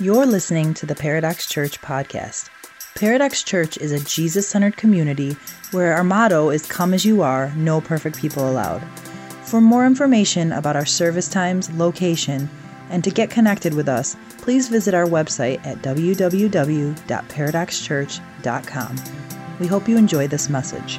You're listening to the Paradox Church podcast. Paradox Church is a Jesus centered community where our motto is Come as you are, no perfect people allowed. For more information about our service times, location, and to get connected with us, please visit our website at www.paradoxchurch.com. We hope you enjoy this message.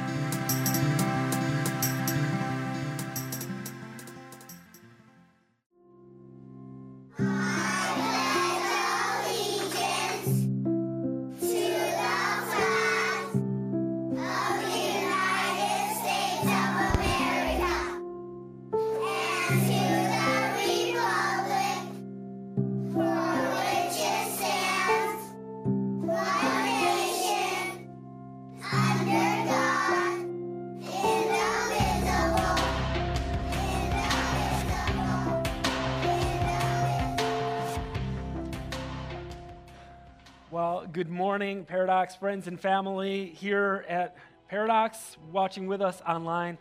Friends and family here at Paradox, watching with us online.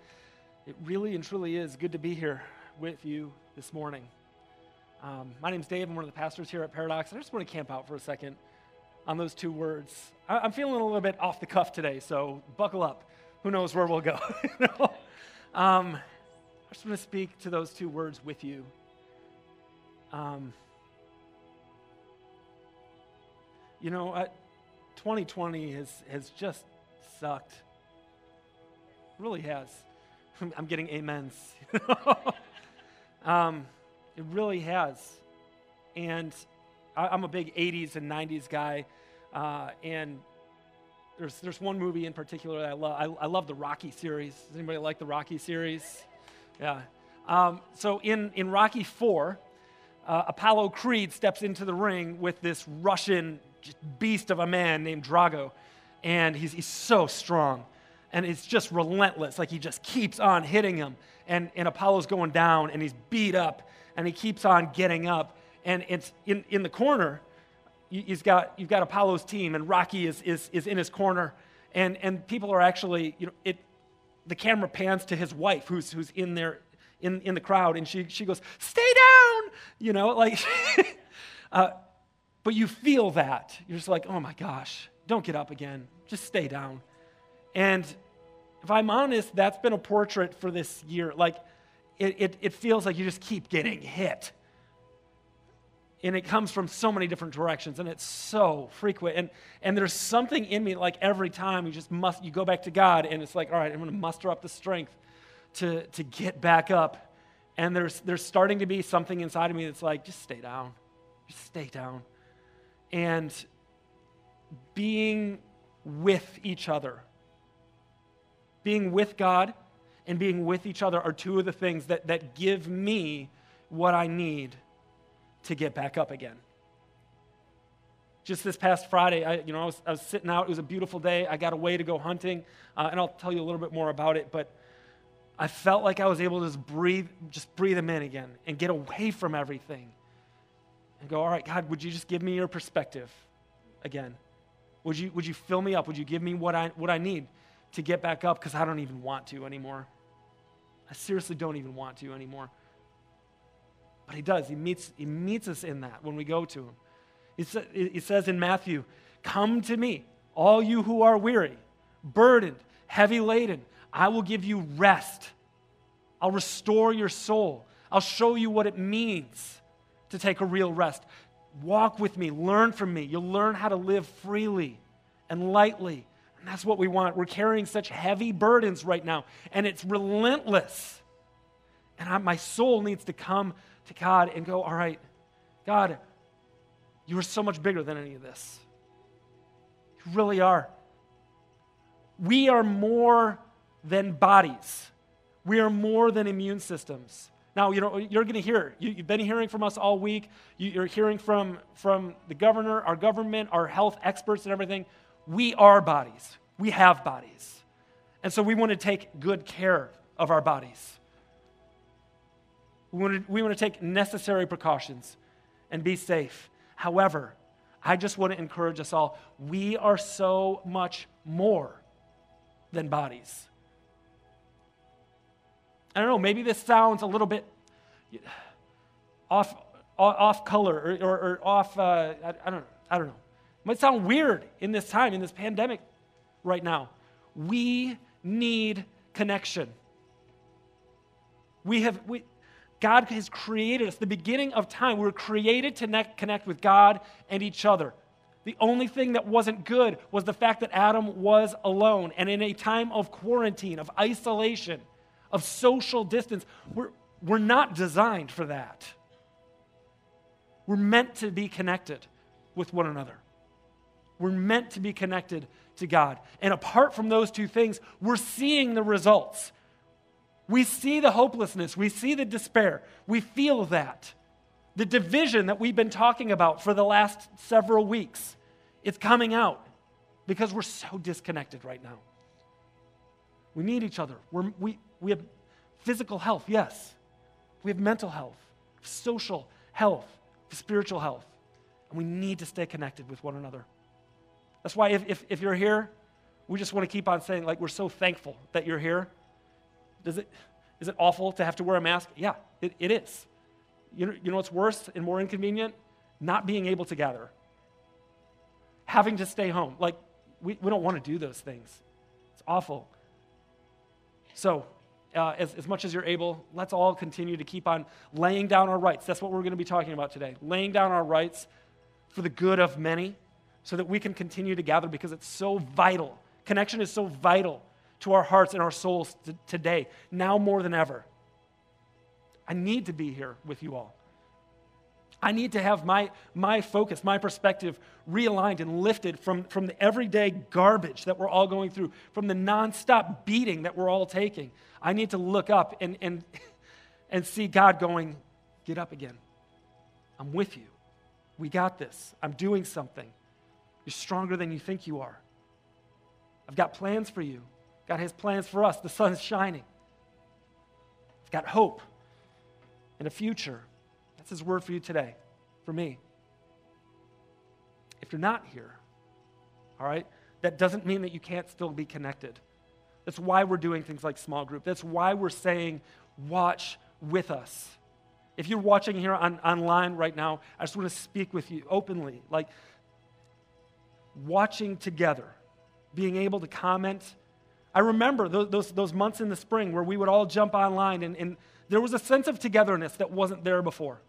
It really and truly is good to be here with you this morning. Um, my name is Dave. I'm one of the pastors here at Paradox. I just want to camp out for a second on those two words. I, am feeling a little bit off the cuff today, so buckle up. Who knows where we'll go? you know? um, I just want to speak to those two words with you. Um, you know, I, 2020 has, has just sucked. It really has. I'm getting amens. um, it really has. And I, am a big 80s and 90s guy. Uh, and there's, there's one movie in particular that I love. I, I love the Rocky series. Does anybody like the Rocky series? Yeah. Um, so in, in Rocky 4, uh, Apollo Creed steps into the ring with this Russian beast of a man named Drago. And he's, he's so strong. And it's just relentless. Like he just keeps on hitting him. And, and Apollo's going down and he's beat up and he keeps on getting up. And it's in, in the corner, he's got, you've got Apollo's team and Rocky is, is, is in his corner. And, and people are actually, you know, it, the camera pans to his wife who's, who's in there in, in the crowd and she, she goes, stay down, you know, like, uh, but you feel that. You're just like, oh my gosh, don't get up again. Just stay down. And if I'm honest, that's been a portrait for this year. Like, it, it, it feels like you just keep getting hit. And it comes from so many different directions, and it's so frequent. And, and there's something in me, like every time you just must, you go back to God, and it's like, all right, I'm to muster up the strength to, to get back up. And there's, there's starting to be something inside of me that's like, just stay down. Just stay down and being with each other. Being with God and being with each other are two of the things that, that give me what I need to get back up again. Just this past Friday, I, you know, I was, I was sitting out. It was a beautiful day. I got away to go hunting, uh, and I'll tell you a little bit more about it. But I felt like I was able to just breathe, just breathe them in again and get away from everything and go, all right, God, would you just give me your perspective again? Would you, would you fill me up? Would you give me what I, what I need to get back up? Because I don't even want to anymore. I seriously don't even want to anymore. But he does. He meets, he meets us in that when we go to him. Sa- he says in Matthew, Come to me, all you who are weary, burdened, heavy laden. I will give you rest. I'll restore your soul. I'll show you what it means to take a real rest. Walk with me, learn from me. You'll learn how to live freely and lightly. And that's what we want. We're carrying such heavy burdens right now, and it's relentless. And I, my soul needs to come to God and go, All right, God, you are so much bigger than any of this. You really are. We are more than bodies, we are more than immune systems. Now, you know, you're going to hear, you, have been hearing from us all week. You, are hearing from, from the governor, our government, our health experts, and everything. We are bodies, we have bodies. And so we want to take good care of our bodies. We want to, we want to take necessary precautions and be safe. However, I just want to encourage us all we are so much more than bodies. I don't know, maybe this sounds a little bit off, off color or, or, or off, uh, I, I, don't, I don't know. It might sound weird in this time, in this pandemic right now. We need connection. We have, we, God has created us. The beginning of time, we were created to ne- connect with God and each other. The only thing that wasn't good was the fact that Adam was alone. And in a time of quarantine, of isolation, of social distance, we're, we're not designed for that. We're meant to be connected with one another. We're meant to be connected to God. And apart from those two things, we're seeing the results. We see the hopelessness, we see the despair, we feel that. The division that we've been talking about for the last several weeks, it's coming out because we're so disconnected right now. We need each other. We're, we, we have physical health, yes. We have mental health, social health, spiritual health. And we need to stay connected with one another. That's why if, if, if you're here, we just want to keep on saying, like, we're so thankful that you're here. Does it, is it awful to have to wear a mask? Yeah, it, it is. You know, you know what's worse and more inconvenient? Not being able to gather, having to stay home. Like, we, we don't want to do those things. It's awful. So, uh, as, as much as you're able, let's all continue to keep on laying down our rights. That's what we're going to be talking about today. Laying down our rights for the good of many so that we can continue to gather because it's so vital. Connection is so vital to our hearts and our souls t- today, now more than ever. I need to be here with you all. I need to have my, my focus, my perspective realigned and lifted from, from the everyday garbage that we're all going through, from the nonstop beating that we're all taking. I need to look up and, and, and see God going, Get up again. I'm with you. We got this. I'm doing something. You're stronger than you think you are. I've got plans for you. God has plans for us. The sun's shining. I've got hope and a future. That's His word for you today, for me. If you're not here, all right, that doesn't mean that you can't still be connected. That's why we're doing things like small group. That's why we're saying, watch with us. If you're watching here on, online right now, I just want to speak with you openly. Like, watching together, being able to comment. I remember those, those, those, months in the spring where we would all jump online and, and there was a sense of togetherness that wasn't there before.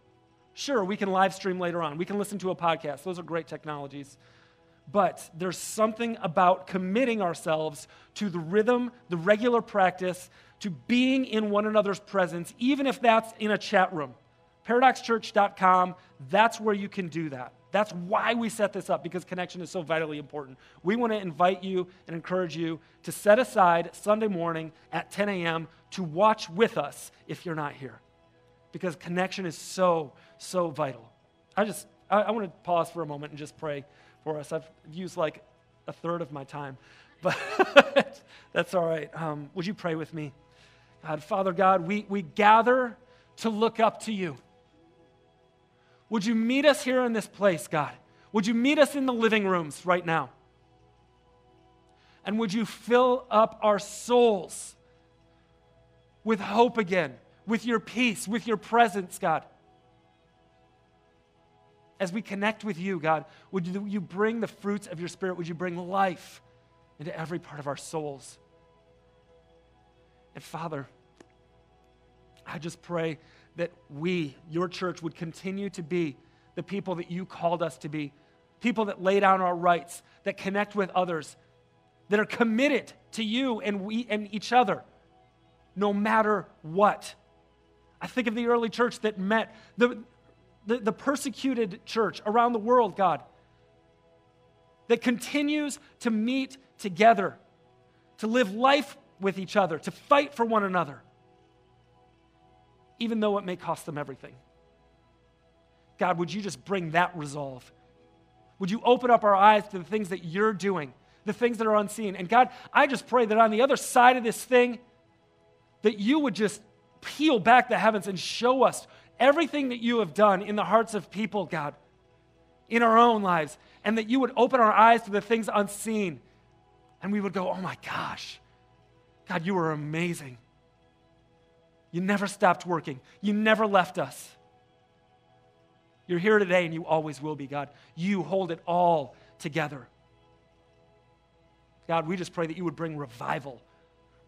Sure, we can live stream later on, we can listen to a podcast, those are great technologies. But there's something about committing ourselves to the rhythm, the regular practice, to being in one another's presence, even if that's in a chat room. ParadoxChurch.com, that's where you can do that. That's why we set this up, because connection is so vitally important. We want to invite you and encourage you to set aside Sunday morning at 10 a.m. to watch with us if you're not here, because connection is so, so vital. I just, I, I want to pause for a moment and just pray for us. I've used like a third of my time, but that's all right. Um, would you pray with me? God, Father God, we, we gather to look up to you. Would you meet us here in this place, God? Would you meet us in the living rooms right now? And would you fill up our souls with hope again, with your peace, with your presence, God? As we connect with you, God, would you bring the fruits of your Spirit? Would you bring life into every part of our souls? And Father, I just pray that we, your church, would continue to be the people that you called us to be people that lay down our rights, that connect with others, that are committed to you and we and each other, no matter what. I think of the early church that met the, the, the persecuted church around the world, God, that continues to meet together, to live life with each other, to fight for one another even though it may cost them everything. God, would you just bring that resolve? Would you open up our eyes to the things that you're doing, the things that are unseen? And God, I just pray that on the other side of this thing, that you would just peel back the heavens and show us everything that you have done in the hearts of people, God, in our own lives, and that you would open our eyes to the things unseen. And we would go, oh my gosh, God, you are amazing. You never stopped working. You never left us. You're here today and you always will be, God. You hold it all together. God, we just pray that you would bring revival.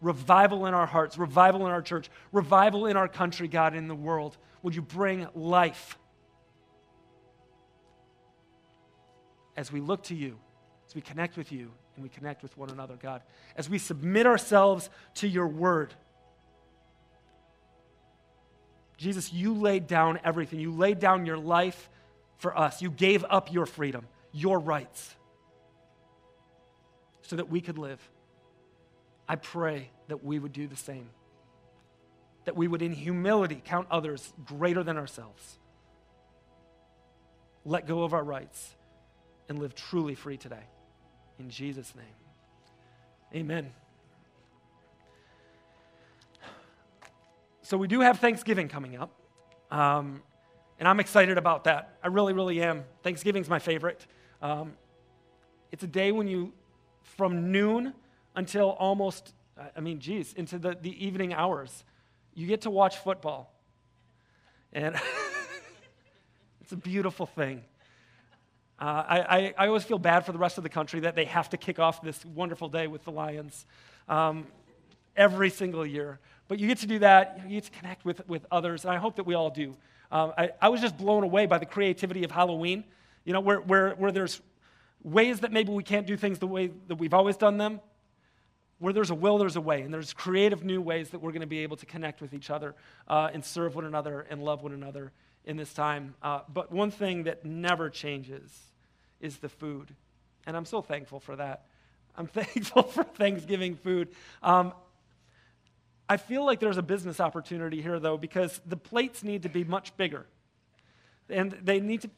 Revival in our hearts, revival in our church, revival in our country, God, in the world. Would you bring life as we look to you, as we connect with you, and we connect with one another, God, as we submit ourselves to your word. Jesus, you laid down everything. You laid down your life for us. You gave up your freedom, your rights, so that we could live. I pray that we would do the same. That we would, in humility, count others greater than ourselves. Let go of our rights and live truly free today. In Jesus' name. Amen. So, we do have Thanksgiving coming up. Um, and I'm excited about that. I really, really am. Thanksgiving's my favorite. Um, it's a day when you, from noon until almost, I mean, geez, into the, the evening hours, you get to watch football. And it's a beautiful thing. Uh, I, I, I, always feel bad for the rest of the country that they have to kick off this wonderful day with the Lions um, every single year. But you get to do that, you get to connect with, with others, and I hope that we all do. Um, I, I, was just blown away by the creativity of Halloween, you know, where, where, where there's ways that maybe we can't do things the way that we've always done them. Where there's a will, there's a way. And there's creative new ways that we're going to be able to connect with each other uh, and serve one another and love one another in this time. Uh, but one thing that never changes is the food. And I'm so thankful for that. I'm thankful for Thanksgiving food. Um, I feel like there's a business opportunity here, though, because the plates need to be much bigger. And they need to,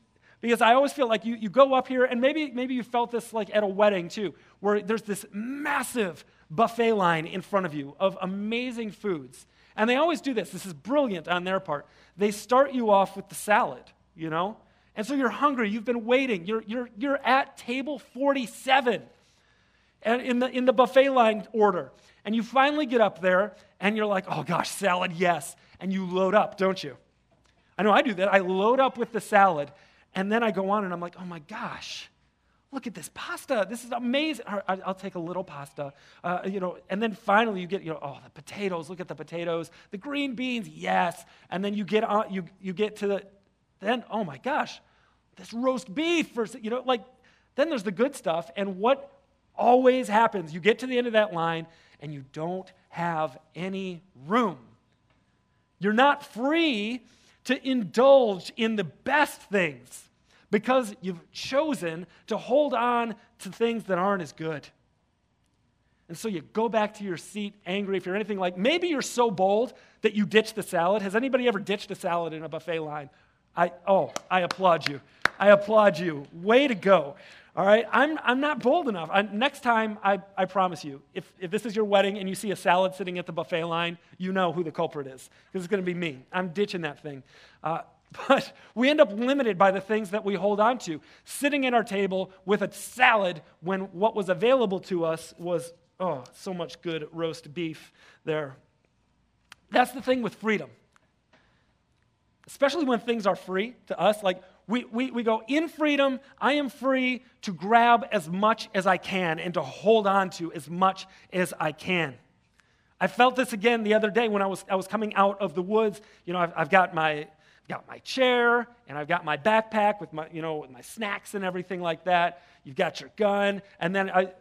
because I always feel like you, you go up here, and maybe, maybe you felt this like at a wedding too, where there's this massive buffet line in front of you of amazing foods. And they always do this. This is brilliant on their part. They start you off with the salad, you know? And so you're hungry, you've been waiting, you're, you're, you're at table 47 and in, the, in the buffet line order. And you finally get up there and you're like, oh gosh, salad, yes. And you load up, don't you? I know I do that. I load up with the salad and then I go on and I'm like, oh my gosh, look at this pasta. This is amazing. I'll take a little pasta, uh, you know, and then finally you get, you know, oh, the potatoes. Look at the potatoes. The green beans, yes. And then you get on, you, you get to the, then, oh my gosh, this roast beef, or, you know, like, then there's the good stuff. And what always happens, you get to the end of that line and you don't have any room. You're not free to indulge in the best things because you've chosen to hold on to things that aren't as good. And so you go back to your seat angry if you're anything like, maybe you're so bold that you ditch the salad. Has anybody ever ditched a salad in a buffet line? I, oh, I applaud you. I applaud you. Way to go. All right? I'm, I'm not bold enough. I, next time, I, I promise you, if, if this is your wedding and you see a salad sitting at the buffet line, you know who the culprit is, because it's going to be me. I'm ditching that thing. Uh, but we end up limited by the things that we hold on to. Sitting at our table with a salad when what was available to us was, oh, so much good roast beef there. That's the thing with freedom especially when things are free to us. Like we, we, we go, in freedom, I am free to grab as much as I can and to hold on to as much as I can. I felt this again the other day when I was, I was coming out of the woods. You know, I've, I've got my got my chair and I've got my backpack with my, you know, with my snacks and everything like that. You've got your gun. And then I,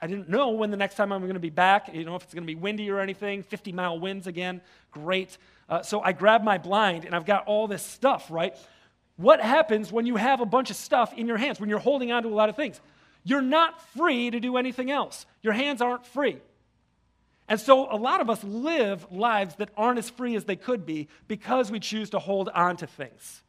I didn't know when the next time I'm going to be back, you know, if it's going to be windy or anything, 50 mile winds again, great. Uh, so I grab my blind and I've got all this stuff, right? What happens when you have a bunch of stuff in your hands, when you're holding on to a lot of things? You're not free to do anything else. Your hands aren't free. And so a lot of us live lives that aren't as free as they could be because we choose to hold on to things.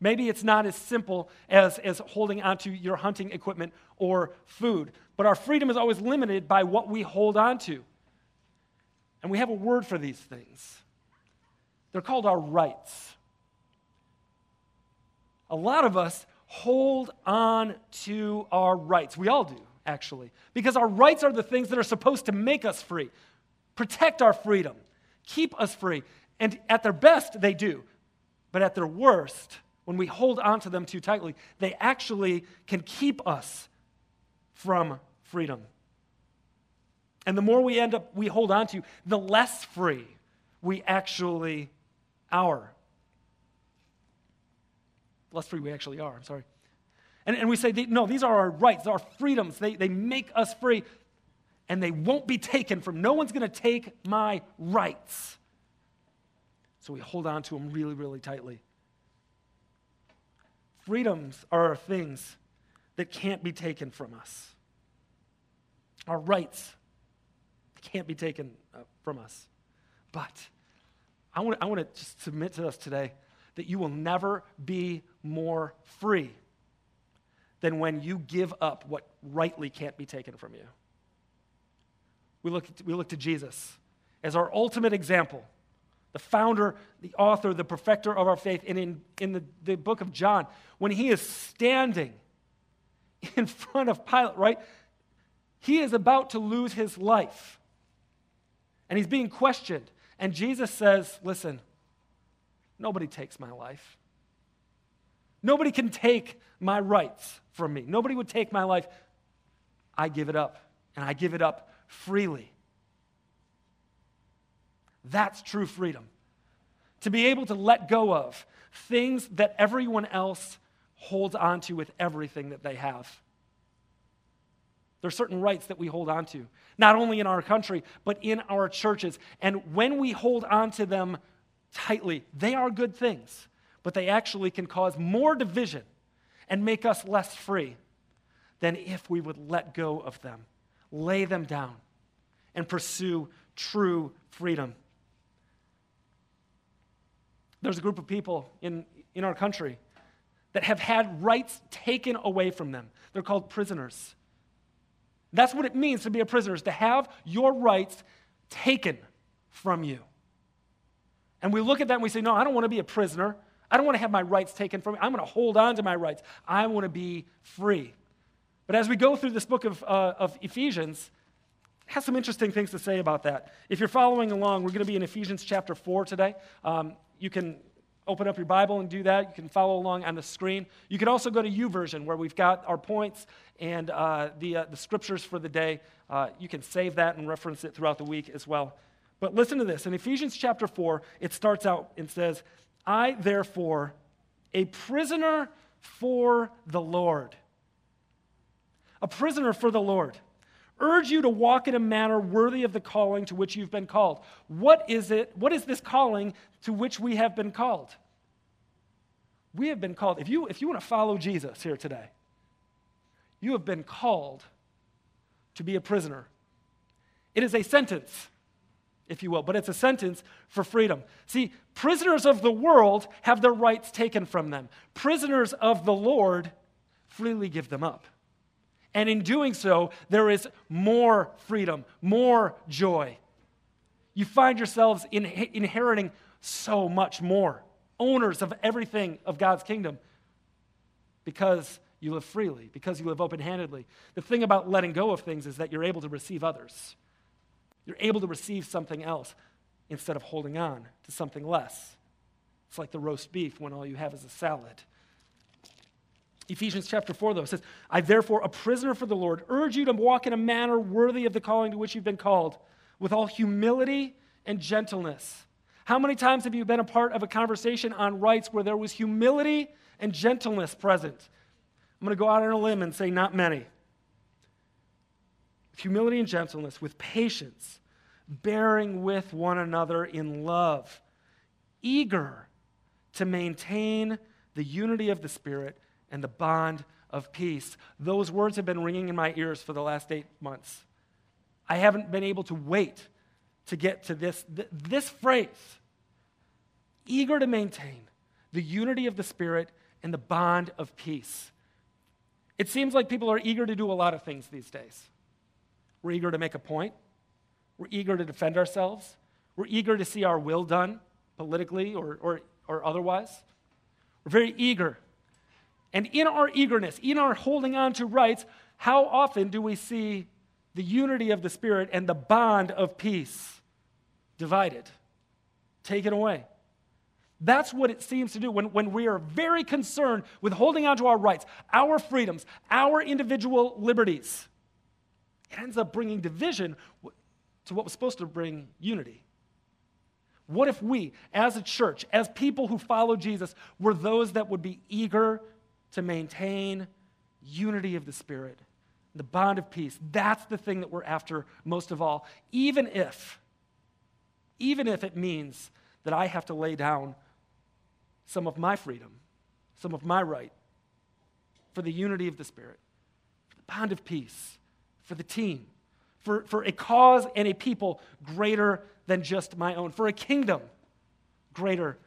Maybe it's not as simple as, as holding onto your hunting equipment or food, but our freedom is always limited by what we hold on to. And we have a word for these things. They're called our rights. A lot of us hold on to our rights. We all do, actually, because our rights are the things that are supposed to make us free, protect our freedom, keep us free. And at their best, they do. But at their worst, when we hold on to them too tightly, they actually can keep us from freedom. And the more we end up, we hold on to, the less free we actually are. Less free we actually are, I'm sorry. And, and we say, no, these are our rights, our freedoms. They, they make us free, and they won't be taken from. No one's going to take my rights. So we hold on to them really, really tightly. Freedoms are things that can't be taken from us. Our rights can't be taken uh, from us. But I want, I want to just submit to us today that you will never be more free than when you give up what rightly can't be taken from you. We look, we look to Jesus as our ultimate example, the founder, the author, the perfecter of our faith. And in, in the, the book of John, when he is standing in front of Pilate, right? He is about to lose his life. And he's being questioned. And Jesus says, Listen, nobody takes my life. Nobody can take my rights from me. Nobody would take my life. I give it up, and I give it up freely. That's true freedom. To be able to let go of things that everyone else holds on to with everything that they have. There are certain rights that we hold on to, not only in our country, but in our churches. And when we hold on to them tightly, they are good things, but they actually can cause more division and make us less free than if we would let go of them, lay them down, and pursue true freedom. There's a group of people in, in our country that have had rights taken away from them. They're called prisoners. That's what it means to be a prisoner, is to have your rights taken from you. And we look at that and we say, no, I don't want to be a prisoner. I don't want to have my rights taken from me. I'm going to hold on to my rights. I want to be free. But as we go through this book of, uh, of Ephesians, it has some interesting things to say about that. If you're following along, we're going to be in Ephesians chapter 4 today. Um, you can open up your Bible and do that. You can follow along on the screen. You can also go to YouVersion, where we've got our points and uh, the, uh, the scriptures for the day. Uh, you can save that and reference it throughout the week as well. But listen to this. In Ephesians chapter 4, it starts out and says, I, therefore, a prisoner for the Lord. A prisoner for the Lord. Urge you to walk in a manner worthy of the calling to which you've been called. What is it? What is this calling to which we have been called? We have been called. If you, if you want to follow Jesus here today, you have been called to be a prisoner. It is a sentence if you will, but it's a sentence for freedom. See, prisoners of the world have their rights taken from them, prisoners of the Lord freely give them up. And in doing so, there is more freedom, more joy. You find yourselves in, inheriting so much more, owners of everything of God's kingdom, because you live freely, because you live open handedly. The thing about letting go of things is that you're able to receive others. You're able to receive something else instead of holding on to something less. It's like the roast beef when all you have is a salad. Ephesians chapter 4, though, says, I therefore, a prisoner for the Lord, urge you to walk in a manner worthy of the calling to which you've been called, with all humility and gentleness. How many times have you been a part of a conversation on rights where there was humility and gentleness present? I'm going to go out on a limb and say, not many with humility and gentleness, with patience, bearing with one another in love, eager to maintain the unity of the Spirit and the bond of peace. Those words have been ringing in my ears for the last eight months. I haven't been able to wait to get to this, this phrase eager to maintain the unity of the Spirit and the bond of peace. It seems like people are eager to do a lot of things these days. We're eager to make a point. We're eager to defend ourselves. We're eager to see our will done politically or, or, or otherwise. We're very eager. And in our eagerness, in our holding on to rights, how often do we see the unity of the Spirit and the bond of peace divided, taken away? That's what it seems to do when, when we are very concerned with holding on to our rights, our freedoms, our individual liberties. It ends up bringing division to what was supposed to bring unity. What if we, as a church, as people who follow Jesus, were those that would be eager to maintain unity of the Spirit, the bond of peace? That's the thing that we're after most of all, even if, even if it means that I have to lay down some of my freedom, some of my right for the unity of the Spirit, the bond of peace, for the team, for, for a cause and a people greater than just my own, for a kingdom greater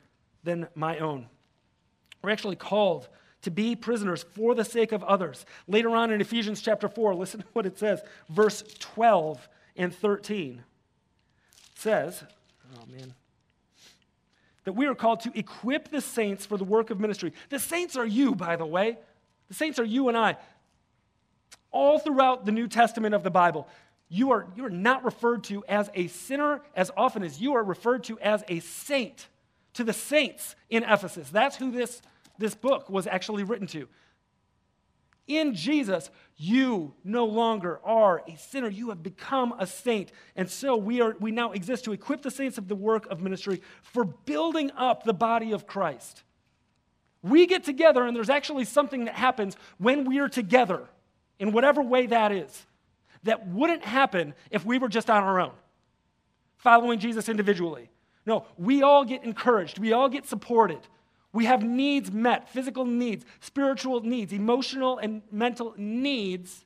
than my own. We're actually called to be prisoners for the sake of others. Later on in Ephesians chapter 4, listen to what it says, verse 12 and 13. It says, oh man, that we are called to equip the saints for the work of ministry. The saints are you, by the way. The saints are you and I. All throughout the New Testament of the Bible, you are, you are not referred to as a sinner as often as you are referred to as a saint to the saints in Ephesus. That's who this, this book was actually written to. In Jesus, you no longer are a sinner. You have become a saint. And so we, are, we now exist to equip the saints of the work of ministry for building up the body of Christ. We get together, and there's actually something that happens when we are together, in whatever way that is that wouldn't happen if we were just on our own, following Jesus individually. No, we all get encouraged, we all get supported. We have needs met physical needs, spiritual needs, emotional and mental needs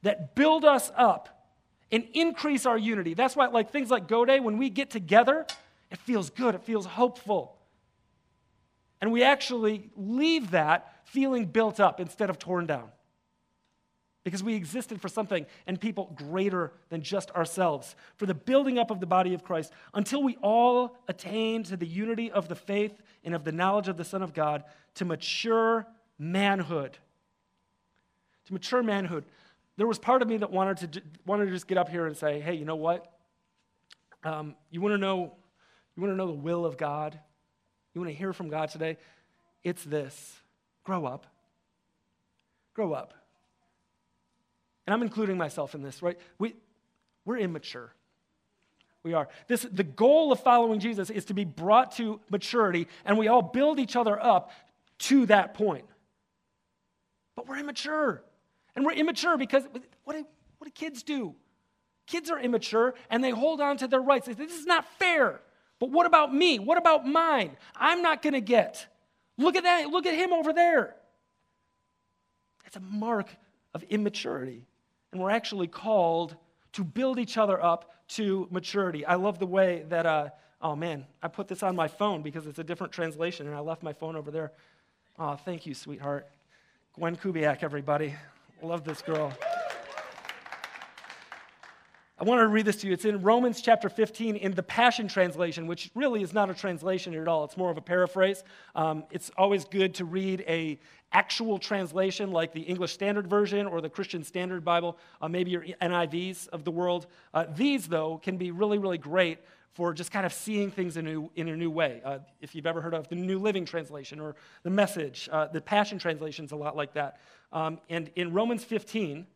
that build us up and increase our unity. That's why, like things like Go Day, when we get together, it feels good, it feels hopeful. And we actually leave that feeling built up instead of torn down because we existed for something and people greater than just ourselves, for the building up of the body of Christ, until we all attain to the unity of the faith and of the knowledge of the Son of God, to mature manhood. To mature manhood. There was part of me that wanted to, wanted to just get up here and say, hey, you know what? Um, you want to know you want to know the will of God? You want to hear from God today? It's this grow up. Grow up and I'm including myself in this, right? We, we're immature. We are. This, the goal of following Jesus is to be brought to maturity, and we all build each other up to that point. But we're immature. And we're immature because what do, what do kids do? Kids are immature and they hold on to their rights. This is not fair. But what about me? What about mine? I'm not going to get. Look at that. Look at him over there. That's a mark of immaturity and we're actually called to build each other up to maturity. I love the way that, uh, oh man, I put this on my phone because it's a different translation, and I left my phone over there. Oh, thank you, sweetheart. Gwen Kubiak, everybody. Love this girl. I want to read this to you. It's in Romans chapter 15 in the Passion Translation, which really is not a translation at all. It's more of a paraphrase. Um, it's always good to read a actual translation like the English Standard Version or the Christian Standard Bible, uh, maybe your NIVs of the world. Uh, these, though, can be really, really great for just kind of seeing things in a new, in a new way. Uh, if you've ever heard of the New Living Translation or the Message, uh, the Passion Translation is a lot like that. Um, and in Romans 15,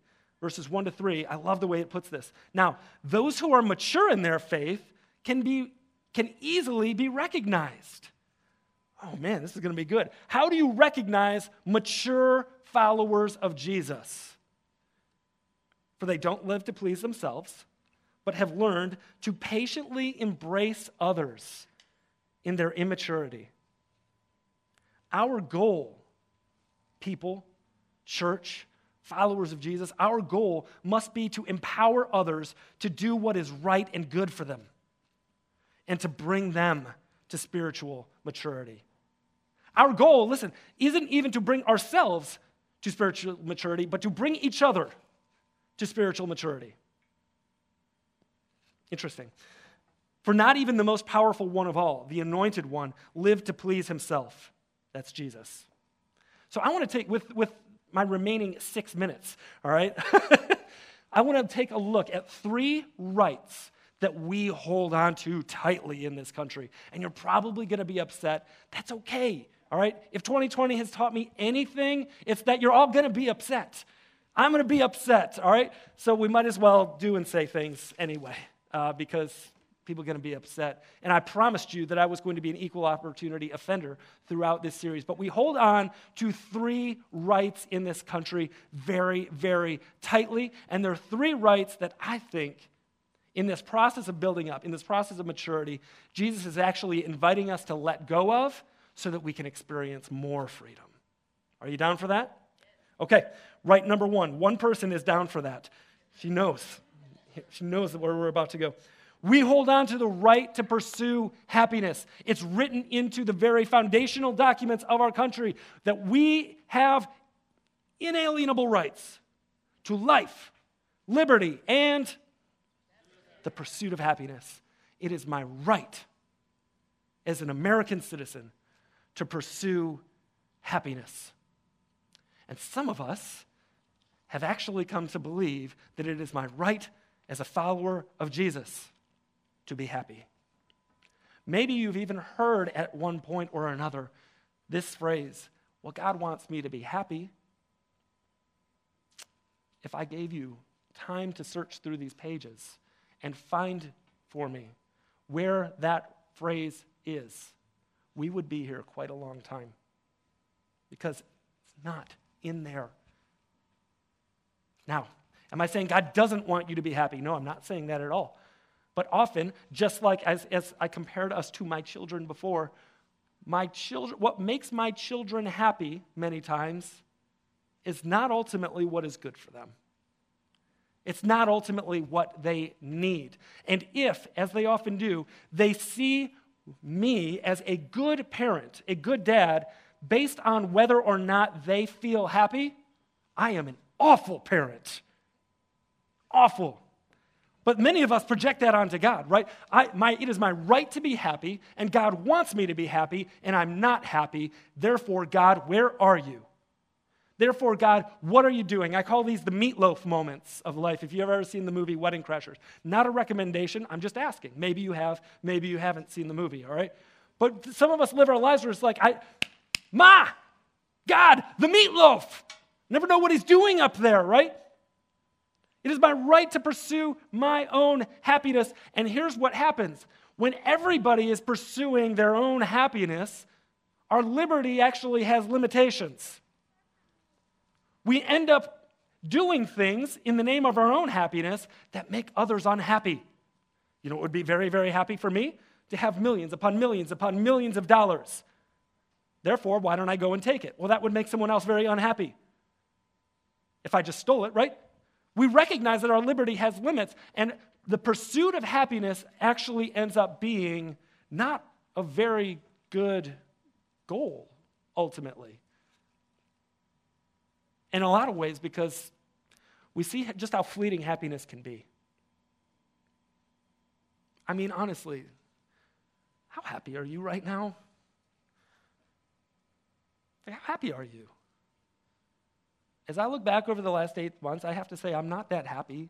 verses 1 to 3, I love the way it puts this. Now, those who are mature in their faith can, be, can easily be recognized. Oh man, this is going to be good. How do you recognize mature followers of Jesus? For they don't live to please themselves, but have learned to patiently embrace others in their immaturity. Our goal, people, church, followers of Jesus, our goal must be to empower others to do what is right and good for them and to bring them to spiritual maturity. Our goal, listen, isn't even to bring ourselves to spiritual maturity, but to bring each other to spiritual maturity. Interesting. For not even the most powerful one of all, the anointed one, lived to please himself. That's Jesus. So I want to take, with, with my remaining six minutes, all right? I want to take a look at three rights that we hold on to tightly in this country. And you're probably going to be upset. That's okay. All right? If 2020 has taught me anything, it's that you're all going to be upset. I'm going to be upset. All right? So we might as well do and say things anyway uh, because people are going to be upset. And I promised you that I was going to be an equal opportunity offender throughout this series. But we hold on to three rights in this country very, very tightly. And there are three rights that I think, in this process of building up, in this process of maturity, Jesus is actually inviting us to let go of so that we can experience more freedom. Are you down for that? Okay, right number one. One person is down for that. She knows. She knows where we're about to go. We hold on to the right to pursue happiness. It's written into the very foundational documents of our country that we have inalienable rights to life, liberty, and the pursuit of happiness. It is my right as an American citizen to pursue happiness. And some of us have actually come to believe that it is my right as a follower of Jesus to be happy. Maybe you've even heard at one point or another this phrase, Well, God wants me to be happy. If I gave you time to search through these pages and find for me where that phrase is, we would be here quite a long time because it's not in there. Now, am I saying God doesn't want you to be happy? No, I'm not saying that at all. But often, just like as, as I compared us to my children before, my children, what makes my children happy many times is not ultimately what is good for them. It's not ultimately what they need. And if, as they often do, they see me as a good parent, a good dad, based on whether or not they feel happy, I am an awful parent. Awful. But many of us project that onto God, right? I, my, it is my right to be happy, and God wants me to be happy, and I'm not happy. Therefore, God, where are you? Therefore, God, what are you doing? I call these the meatloaf moments of life. If you've ever seen the movie Wedding Crashers, not a recommendation, I'm just asking. Maybe you have, maybe you haven't seen the movie, all right? But some of us live our lives where it's like, I, Ma, God, the meatloaf. Never know what he's doing up there, right? It is my right to pursue my own happiness. And here's what happens when everybody is pursuing their own happiness, our liberty actually has limitations. We end up doing things in the name of our own happiness that make others unhappy. You know, it would be very, very happy for me to have millions upon millions upon millions of dollars. Therefore, why don't I go and take it? Well, that would make someone else very unhappy. If I just stole it, right? We recognize that our liberty has limits, and the pursuit of happiness actually ends up being not a very good goal, ultimately. In a lot of ways, because we see just how fleeting happiness can be. I mean, honestly, how happy are you right now? How happy are you? As I look back over the last eight months, I have to say I'm not that happy.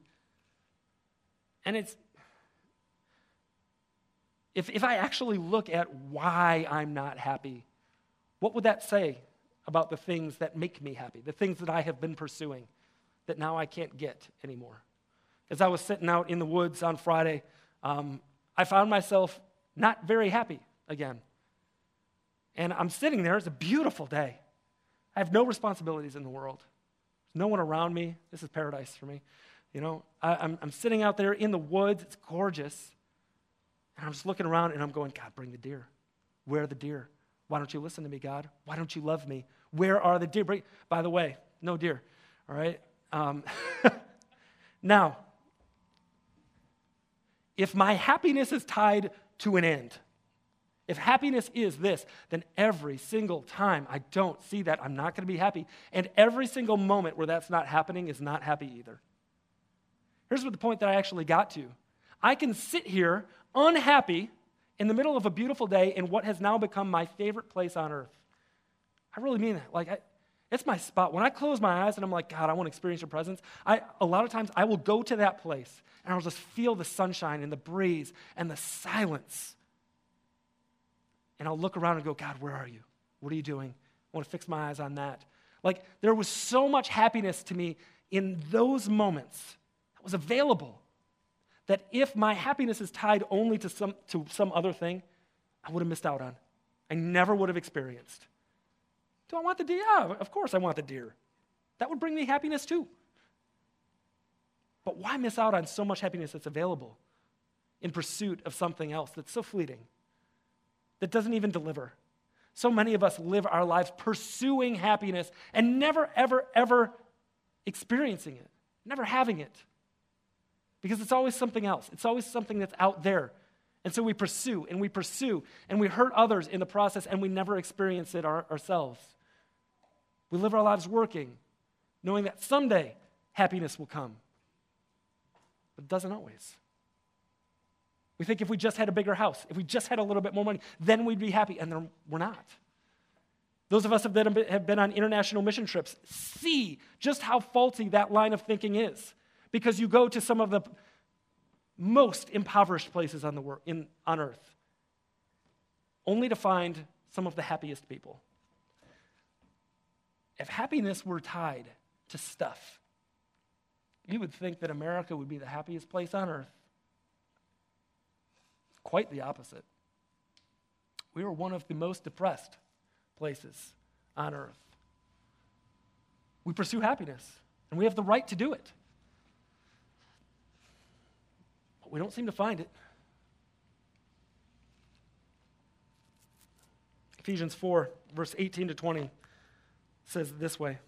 And it's, if, if I actually look at why I'm not happy, what would that say about the things that make me happy, the things that I have been pursuing that now I can't get anymore? As I was sitting out in the woods on Friday, um, I found myself not very happy again. And I'm sitting there, it's a beautiful day. I have no responsibilities in the world no one around me. This is paradise for me. You know, I, I'm, I'm sitting out there in the woods. It's gorgeous. And I'm just looking around and I'm going, God, bring the deer. Where are the deer? Why don't you listen to me, God? Why don't you love me? Where are the deer? Bring, by the way, no deer. All right? Um, now, if my happiness is tied to an end, if happiness is this, then every single time I don't see that, I'm not going to be happy. And every single moment where that's not happening is not happy either. Here's what the point that I actually got to I can sit here unhappy in the middle of a beautiful day in what has now become my favorite place on earth. I really mean that. Like, I, It's my spot. When I close my eyes and I'm like, God, I want to experience your presence, I, a lot of times I will go to that place and I'll just feel the sunshine and the breeze and the silence. And I'll look around and go, God, where are you? What are you doing? I want to fix my eyes on that. Like, there was so much happiness to me in those moments that was available that if my happiness is tied only to some, to some other thing, I would have missed out on. I never would have experienced. Do I want the deer? Yeah, of course I want the deer. That would bring me happiness too. But why miss out on so much happiness that's available in pursuit of something else that's so fleeting, that doesn't even deliver? So many of us live our lives pursuing happiness and never, ever, ever experiencing it, never having it. Because it's always something else, it's always something that's out there. And so we pursue and we pursue and we hurt others in the process and we never experience it our, ourselves. We live our lives working, knowing that someday happiness will come. But it doesn't always. We think if we just had a bigger house, if we just had a little bit more money, then we'd be happy. And we're not. Those of us that have been on international mission trips see just how faulty that line of thinking is. Because you go to some of the most impoverished places on, the wor- in, on earth, only to find some of the happiest people. If happiness were tied to stuff, you would think that America would be the happiest place on earth. Quite the opposite. We are one of the most depressed places on earth. We pursue happiness, and we have the right to do it. But we don't seem to find it. Ephesians 4, verse 18 to 20 says this way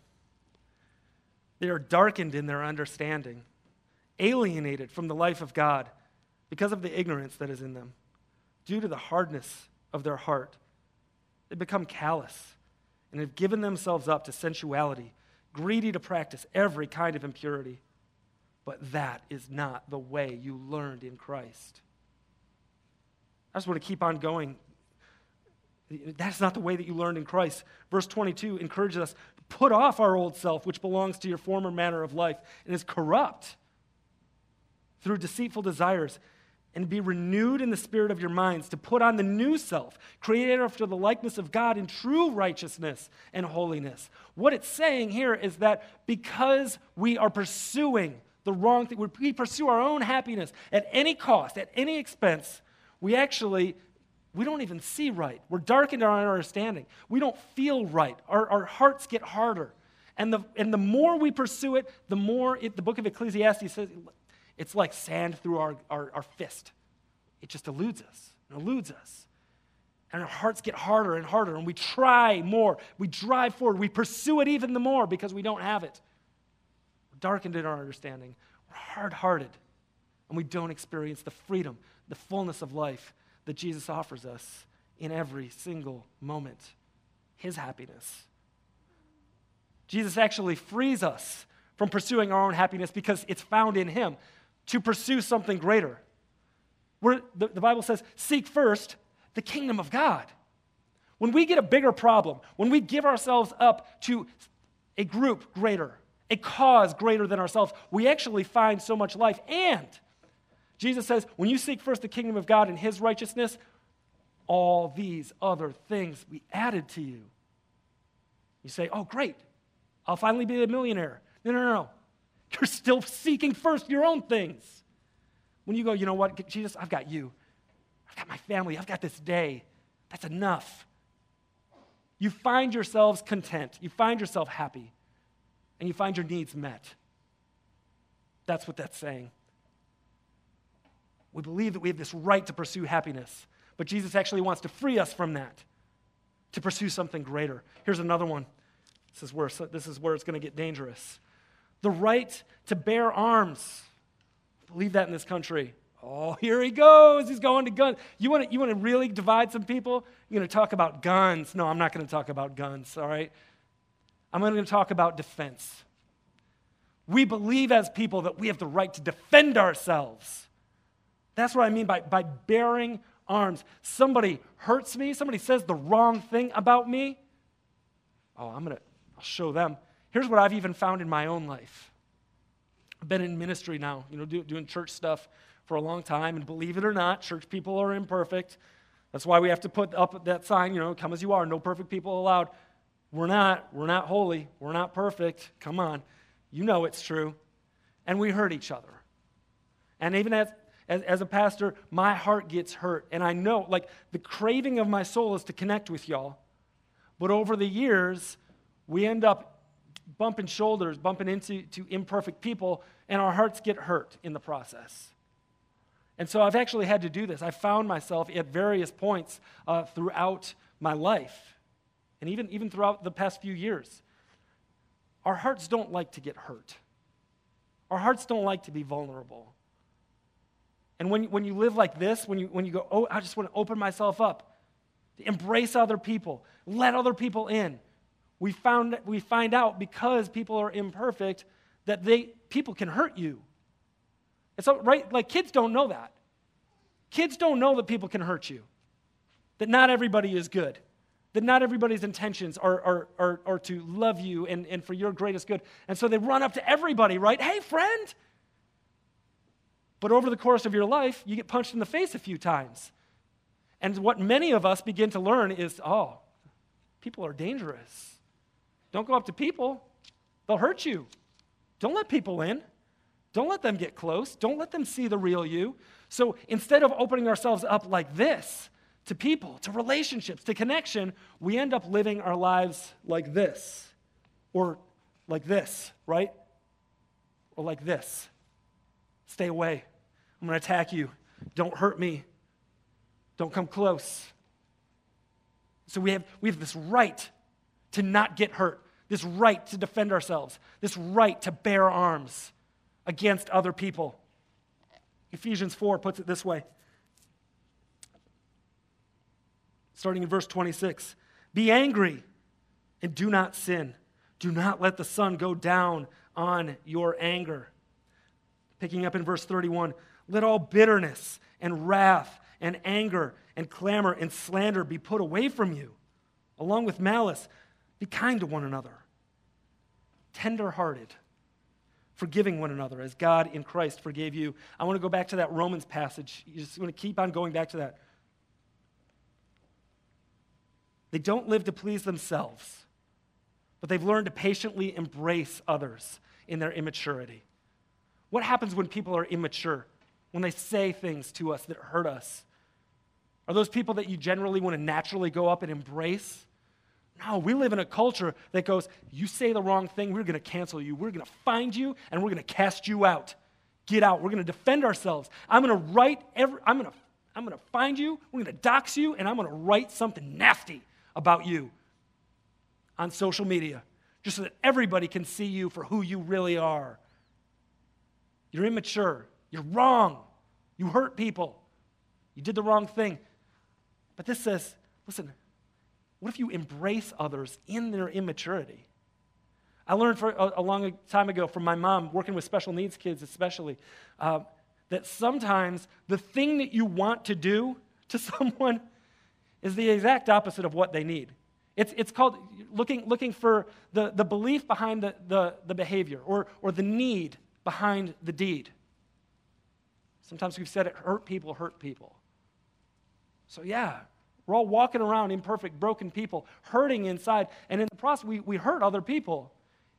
They are darkened in their understanding, alienated from the life of God because of the ignorance that is in them, due to the hardness of their heart. They become callous and have given themselves up to sensuality, greedy to practice every kind of impurity. But that is not the way you learned in Christ. I just want to keep on going. That's not the way that you learned in Christ. Verse 22 encourages us put off our old self, which belongs to your former manner of life and is corrupt through deceitful desires and be renewed in the spirit of your minds to put on the new self, created after the likeness of God in true righteousness and holiness. What it's saying here is that because we are pursuing the wrong thing, we pursue our own happiness at any cost, at any expense, we actually we don't even see right. We're darkened in our understanding. We don't feel right. Our, our hearts get harder. And the, and the more we pursue it, the more it, the book of Ecclesiastes says it's like sand through our, our, our fist. It just eludes us and eludes us. And our hearts get harder and harder, and we try more. We drive forward. We pursue it even the more because we don't have it. We're darkened in our understanding. We're hard hearted, and we don't experience the freedom, the fullness of life that Jesus offers us in every single moment. His happiness. Jesus actually frees us from pursuing our own happiness because it's found in Him to pursue something greater. Where the, the Bible says, seek first the kingdom of God. When we get a bigger problem, when we give ourselves up to a group greater, a cause greater than ourselves, we actually find so much life. And Jesus says, when you seek first the kingdom of God and his righteousness, all these other things be added to you. You say, oh, great, I'll finally be a millionaire. No, No, no, no. You're still seeking first your own things. When you go, you know what, Jesus, I've got you. I've got my family. I've got this day. That's enough. You find yourselves content. You find yourself happy. And you find your needs met. That's what that's saying. We believe that we have this right to pursue happiness, but Jesus actually wants to free us from that, to pursue something greater. Here's another one. This is where, this is where it's going to get dangerous the right to bear arms. Believe that in this country. Oh, here he goes. He's going to guns. You want to, you want to really divide some people? You're going to talk about guns. No, I'm not going to talk about guns, all right? I'm going to talk about defense. We believe as people that we have the right to defend ourselves. That's what I mean by, by bearing arms. Somebody hurts me, somebody says the wrong thing about me. Oh, I'm going to I'll show them. Here's what I've even found in my own life. I've been in ministry now, you know, do, doing church stuff for a long time, and believe it or not, church people are imperfect. That's why we have to put up that sign, you know, come as you are, no perfect people allowed. We're not. We're not holy. We're not perfect. Come on. You know it's true. And we hurt each other. And even as, as, as, a pastor, my heart gets hurt. And I know, like, the craving of my soul is to connect with y'all. But over the years, we end up bumping shoulders, bumping into to imperfect people, and our hearts get hurt in the process. And so I've actually had to do this. I found myself at various points uh, throughout my life, and even, even throughout the past few years. Our hearts don't like to get hurt, our hearts don't like to be vulnerable. And when, when you live like this, when you, when you go, oh, I just want to open myself up, embrace other people, let other people in, we, found, we find out because people are imperfect that they, people can hurt you. It's right, like kids don't know that. Kids don't know that people can hurt you, that not everybody is good, that not everybody's intentions are, are, are, are to love you and, and for your greatest good. And so they run up to everybody, right? Hey, friend. But over the course of your life, you get punched in the face a few times. And what many of us begin to learn is oh, people are dangerous. Don't go up to people, they'll hurt you. Don't let people in. Don't let them get close. Don't let them see the real you. So instead of opening ourselves up like this to people, to relationships, to connection, we end up living our lives like this or like this, right? Or like this. Stay away. I'm going to attack you. Don't hurt me. Don't come close. So we have, we have this right to not get hurt, this right to defend ourselves, this right to bear arms against other people. Ephesians 4 puts it this way. Starting in verse 26 Be angry and do not sin. Do not let the sun go down on your anger. Picking up in verse 31 Let all bitterness and wrath and anger and clamor and slander be put away from you, along with malice. Be kind to one another, tender hearted forgiving one another as God in Christ forgave you. I want to go back to that Romans passage. You just want to keep on going back to that. They don't live to please themselves, but they've learned to patiently embrace others in their immaturity. What happens when people are immature? When they say things to us that hurt us? Are those people that you generally want to naturally go up and embrace? No, we live in a culture that goes, you say the wrong thing, we're going to cancel you. We're going to find you and we're going to cast you out. Get out. We're going to defend ourselves. I'm going to write every, I'm going to, I'm going to find you, we're going to dox you, and I'm going to write something nasty about you on social media just so that everybody can see you for who you really are. You're immature. You're wrong. You hurt people. You did the wrong thing. But this says, listen, what if you embrace others in their immaturity? I learned for a, a long time ago from my mom, working with special needs kids especially, uh, that sometimes the thing that you want to do to someone is the exact opposite of what they need. It's, it's called looking, looking for the, the belief behind the, the, the behavior or, or the need behind the deed. Sometimes we've said it hurt people, hurt people. So, yeah, we're all walking around imperfect, broken people, hurting inside. And in the process, we, we hurt other people.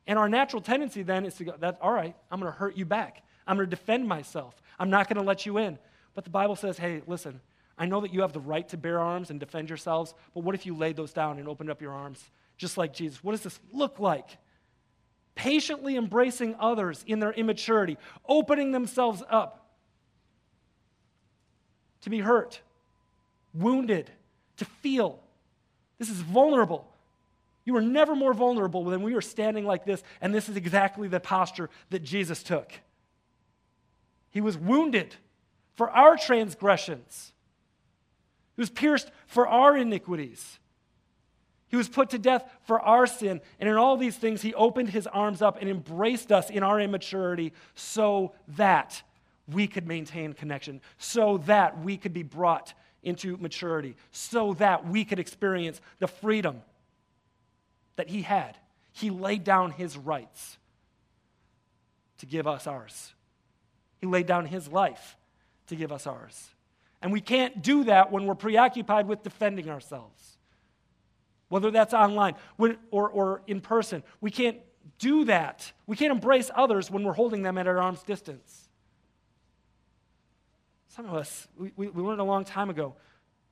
And our natural tendency then is to go, that's all right, I'm going to hurt you back. I'm going to defend myself. I'm not going to let you in. But the Bible says, hey, listen, I know that you have the right to bear arms and defend yourselves, but what if you laid those down and opened up your arms just like Jesus? What does this look like? Patiently embracing others in their immaturity, opening themselves up to be hurt, wounded, to feel. This is vulnerable. You are never more vulnerable than we are standing like this, and this is exactly the posture that Jesus took. He was wounded for our transgressions, he was pierced for our iniquities. He was put to death for our sin. And in all these things, he opened his arms up and embraced us in our immaturity so that we could maintain connection, so that we could be brought into maturity so that we could experience the freedom that he had. He laid down his rights to give us ours. He laid down his life to give us ours. And we can't do that when we're preoccupied with defending ourselves, whether that's online or, or in person. We can't do that. We can't embrace others when we're holding them at our arm's distance. Some of us, we, we, learned a long time ago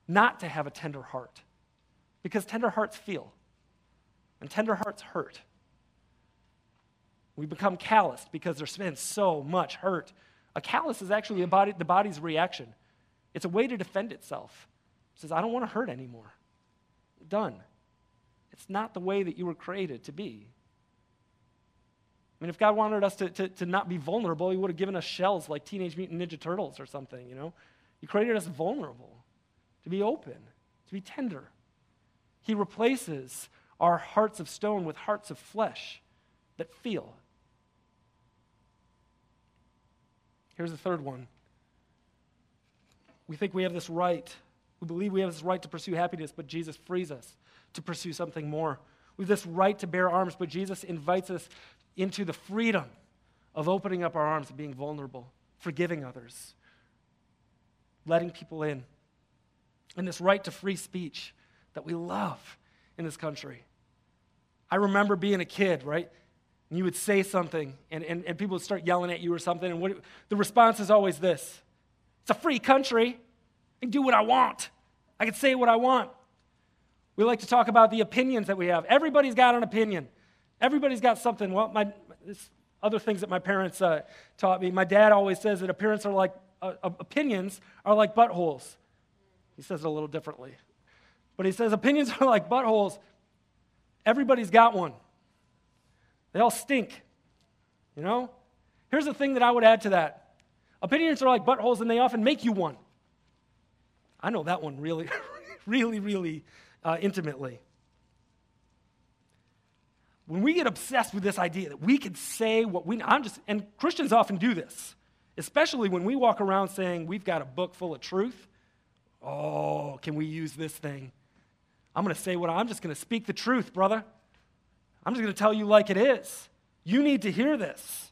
not to have a tender heart because tender hearts feel, and tender hearts hurt. We become calloused because there's been so much hurt. A callus is actually body, the body's reaction. It's a way to defend itself. It says, I don't want to hurt anymore. Done. It's not the way that you were created to be. I mean, if God wanted us to, to, to not be vulnerable, He would have given us shells like Teenage Mutant Ninja Turtles or something, you know? He created us vulnerable, to be open, to be tender. He replaces our hearts of stone with hearts of flesh that feel. Here's the third one. We think we have this right. We believe we have this right to pursue happiness, but Jesus frees us to pursue something more. We have this right to bear arms, but Jesus invites us into the freedom of opening up our arms and being vulnerable, forgiving others, letting people in, and this right to free speech that we love in this country. I remember being a kid, right? And you would say something, and, and, and people would start yelling at you or something, and what, the response is always this It's a free country. I can do what I want, I can say what I want. We like to talk about the opinions that we have. Everybody's got an opinion. Everybody's got something. Well, my other things that my parents uh, taught me. My dad always says that appearance are like uh, opinions are like buttholes. He says it a little differently, but he says opinions are like buttholes. Everybody's got one. They all stink. You know. Here's the thing that I would add to that: opinions are like buttholes, and they often make you one. I know that one really, really, really uh, intimately when we get obsessed with this idea that we can say what we I'm just and Christians often do this, especially when we walk around saying we've got a book full of truth. Oh, can we use this thing? I'm going to say what I'm just going to speak the truth, brother. I'm just going to tell you like it is. You need to hear this.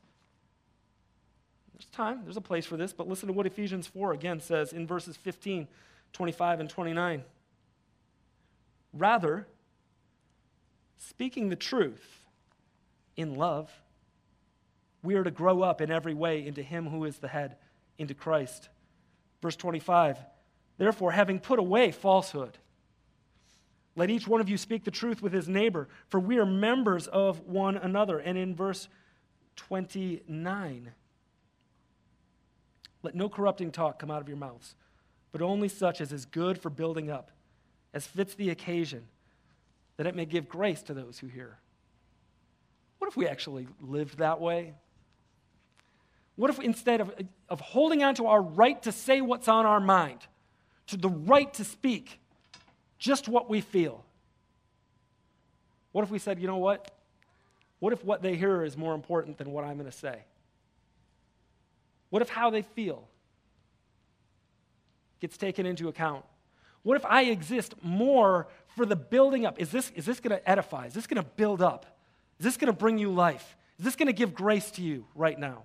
There's time, there's a place for this, but listen to what Ephesians 4 again says in verses 15, 25, and 29. Rather, speaking the truth in love, we are to grow up in every way into Him who is the head, into Christ. Verse 25 Therefore, having put away falsehood, let each one of you speak the truth with his neighbor, for we are members of one another. And in verse 29, let no corrupting talk come out of your mouths, but only such as is good for building up, as fits the occasion that it may give grace to those who hear. What if we actually lived that way? What if instead of, of holding on to our right to say what's on our mind, to the right to speak just what we feel, what if we said, you know what? What if what they hear is more important than what I'm going to say? What if how they feel gets taken into account? What if I exist more for the building up? Is this, is this going to edify? Is this going to build up? Is this going to bring you life? Is this going to give grace to you right now?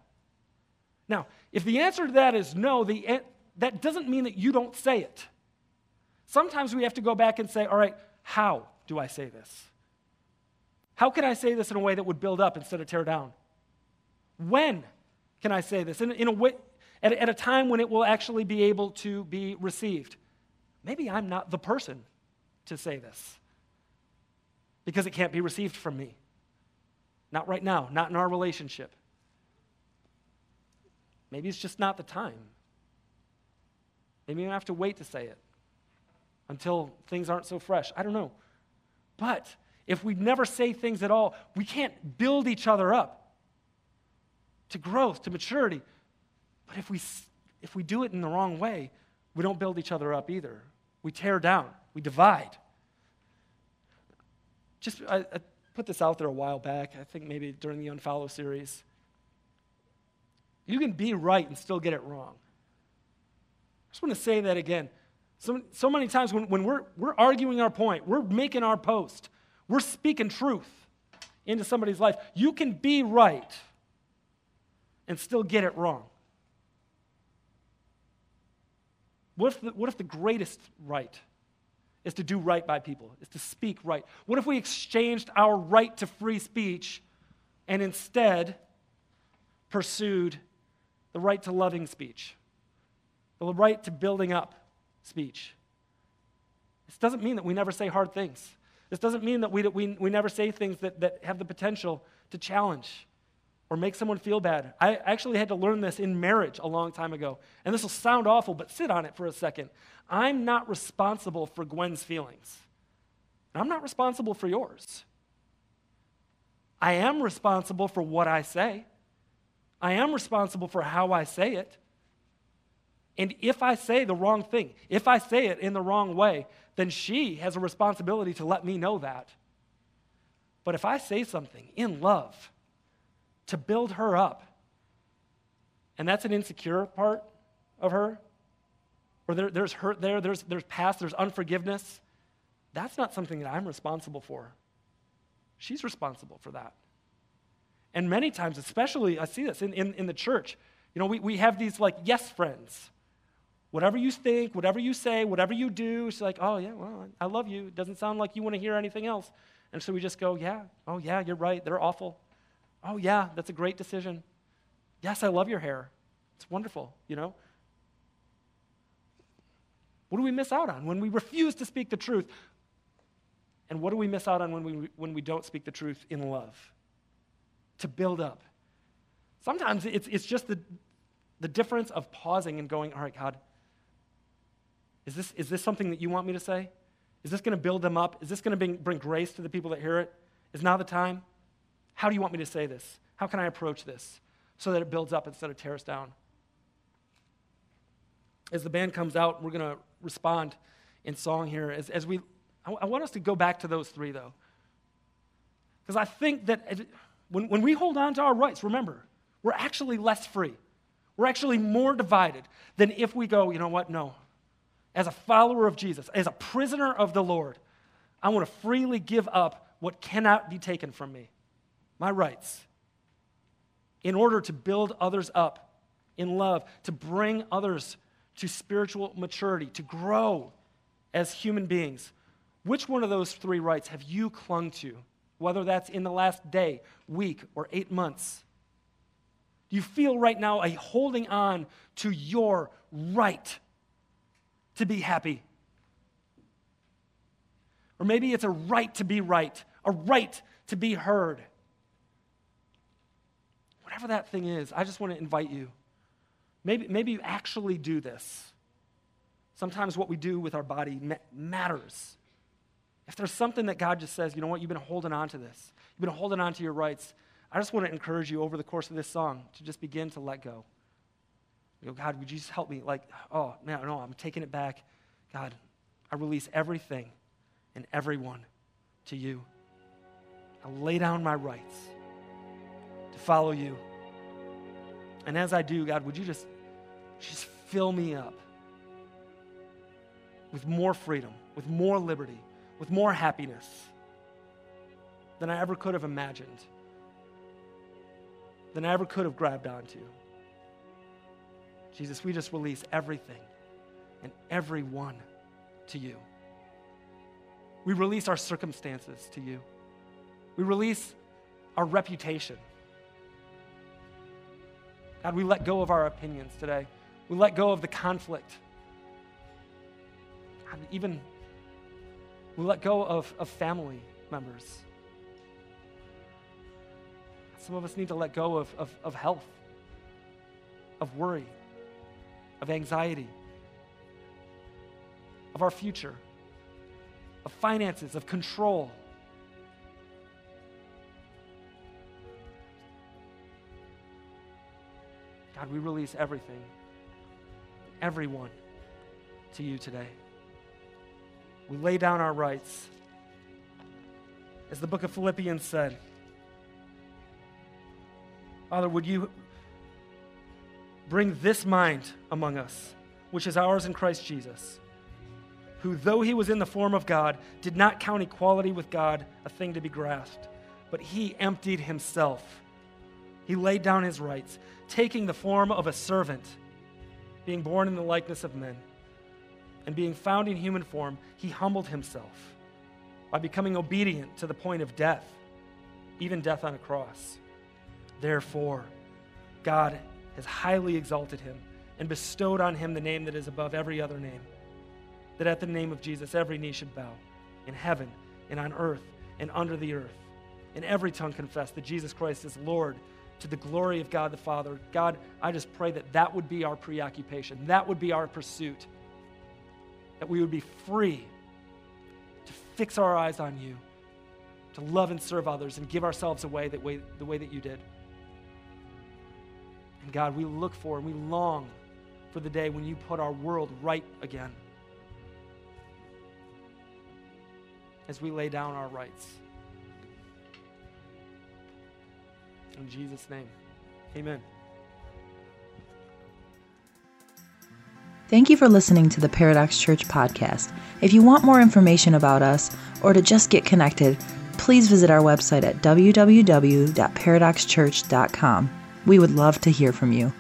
Now, if the answer to that is no, the, that doesn't mean that you don't say it. Sometimes we have to go back and say, all right, how do I say this? How can I say this in a way that would build up instead of tear down? When can I say this? In, in a way, at, at a time when it will actually be able to be received maybe I'm not the person to say this because it can't be received from me. Not right now, not in our relationship. Maybe it's just not the time. Maybe I have to wait to say it until things aren't so fresh. I don't know. But if we never say things at all, we can't build each other up to growth, to maturity. But if we, if we do it in the wrong way, we don't build each other up either. We tear down, we divide. Just, I, I put this out there a while back, I think maybe during the Unfollow series. You can be right and still get it wrong. I just want to say that again. So, so many times when, when we're, we're arguing our point, we're making our post, we're speaking truth into somebody's life, you can be right and still get it wrong. What if the, what if the greatest right is to do right by people, is to speak right? What if we exchanged our right to free speech and instead pursued the right to loving speech, the right to building up speech? This doesn't mean that we never say hard things. This doesn't mean that we, we, we never say things that, that have the potential to challenge or make someone feel bad. I actually had to learn this in marriage a long time ago. And this will sound awful, but sit on it for a second. I'm not responsible for Gwen's feelings, and I'm not responsible for yours. I am responsible for what I say. I am responsible for how I say it. And if I say the wrong thing, if I say it in the wrong way, then she has a responsibility to let me know that. But if I say something in love, to build her up. And that's an insecure part of her. Or there, there's hurt there, there's, there's past, there's unforgiveness. That's not something that I'm responsible for. She's responsible for that. And many times, especially, I see this in, in, in the church, you know, we, we have these like yes friends. Whatever you think, whatever you say, whatever you do, she's like, oh, yeah, well, I love you. It doesn't sound like you want to hear anything else. And so we just go, yeah, oh, yeah, you're right. They're awful. Oh, yeah, that's a great decision. Yes, I love your hair. It's wonderful, you know? What do we miss out on when we refuse to speak the truth? And what do we miss out on when we, when we don't speak the truth in love? To build up. Sometimes it's, it's just the, the difference of pausing and going, all right, God, is this, is this something that you want me to say? Is this going to build them up? Is this going to bring, bring grace to the people that hear it? Is now the time? How do you want me to say this? How can I approach this so that it builds up instead of tears down? As the band comes out, we're going to respond in song here. As, as we, I, I want us to go back to those three, though. Because I think that when, when we hold on to our rights, remember, we're actually less free. We're actually more divided than if we go, you know what? No. As a follower of Jesus, as a prisoner of the Lord, I want to freely give up what cannot be taken from me my rights, in order to build others up in love, to bring others to spiritual maturity, to grow as human beings. Which one of those three rights have you clung to, whether that's in the last day, week, or eight months? Do you feel right now a holding on to your right to be happy? Or maybe it's a right to be right, a right to be heard whatever that thing is, I just want to invite you. Maybe, maybe you actually do this. Sometimes what we do with our body ma- matters. If there's something that God just says, you know what, you've been holding on to this, you've been holding on to your rights, I just want to encourage you over the course of this song to just begin to let go. You go, God, would you just help me? Like, oh, no, no, I'm taking it back. God, I release everything and everyone to you. I lay down my rights follow you. And as I do, God, would you just, just fill me up with more freedom, with more liberty, with more happiness than I ever could have imagined, than I ever could have grabbed onto. Jesus, we just release everything and everyone to you. We release our circumstances to you. We release our reputation. God, we let go of our opinions today. We let go of the conflict. God, even we let go of, of family members. Some of us need to let go of, of, of health, of worry, of anxiety, of our future, of finances, of control. God, we release everything, everyone to you today. We lay down our rights. As the book of Philippians said, Father, would you bring this mind among us, which is ours in Christ Jesus, who, though he was in the form of God, did not count equality with God a thing to be grasped but he emptied himself. He laid down his rights, taking the form of a servant, being born in the likeness of men, and being found in human form, he humbled himself by becoming obedient to the point of death, even death on a cross. Therefore, God has highly exalted him and bestowed on him the name that is above every other name, that at the name of Jesus every knee should bow in heaven and on earth and under the earth, and every tongue confess that Jesus Christ is Lord to the glory of God the Father. God, I just pray that that would be our preoccupation, that would be our pursuit, that we would be free to fix our eyes on you, to love and serve others, and give ourselves away that way, the way that you did. And God, we look for and we long for the day when you put our world right again. As we lay down our rights. In Jesus' name, amen. Thank you for listening to the Paradox Church podcast. If you want more information about us or to just get connected, please visit our website at www.paradoxchurch.com. We would love to hear from you.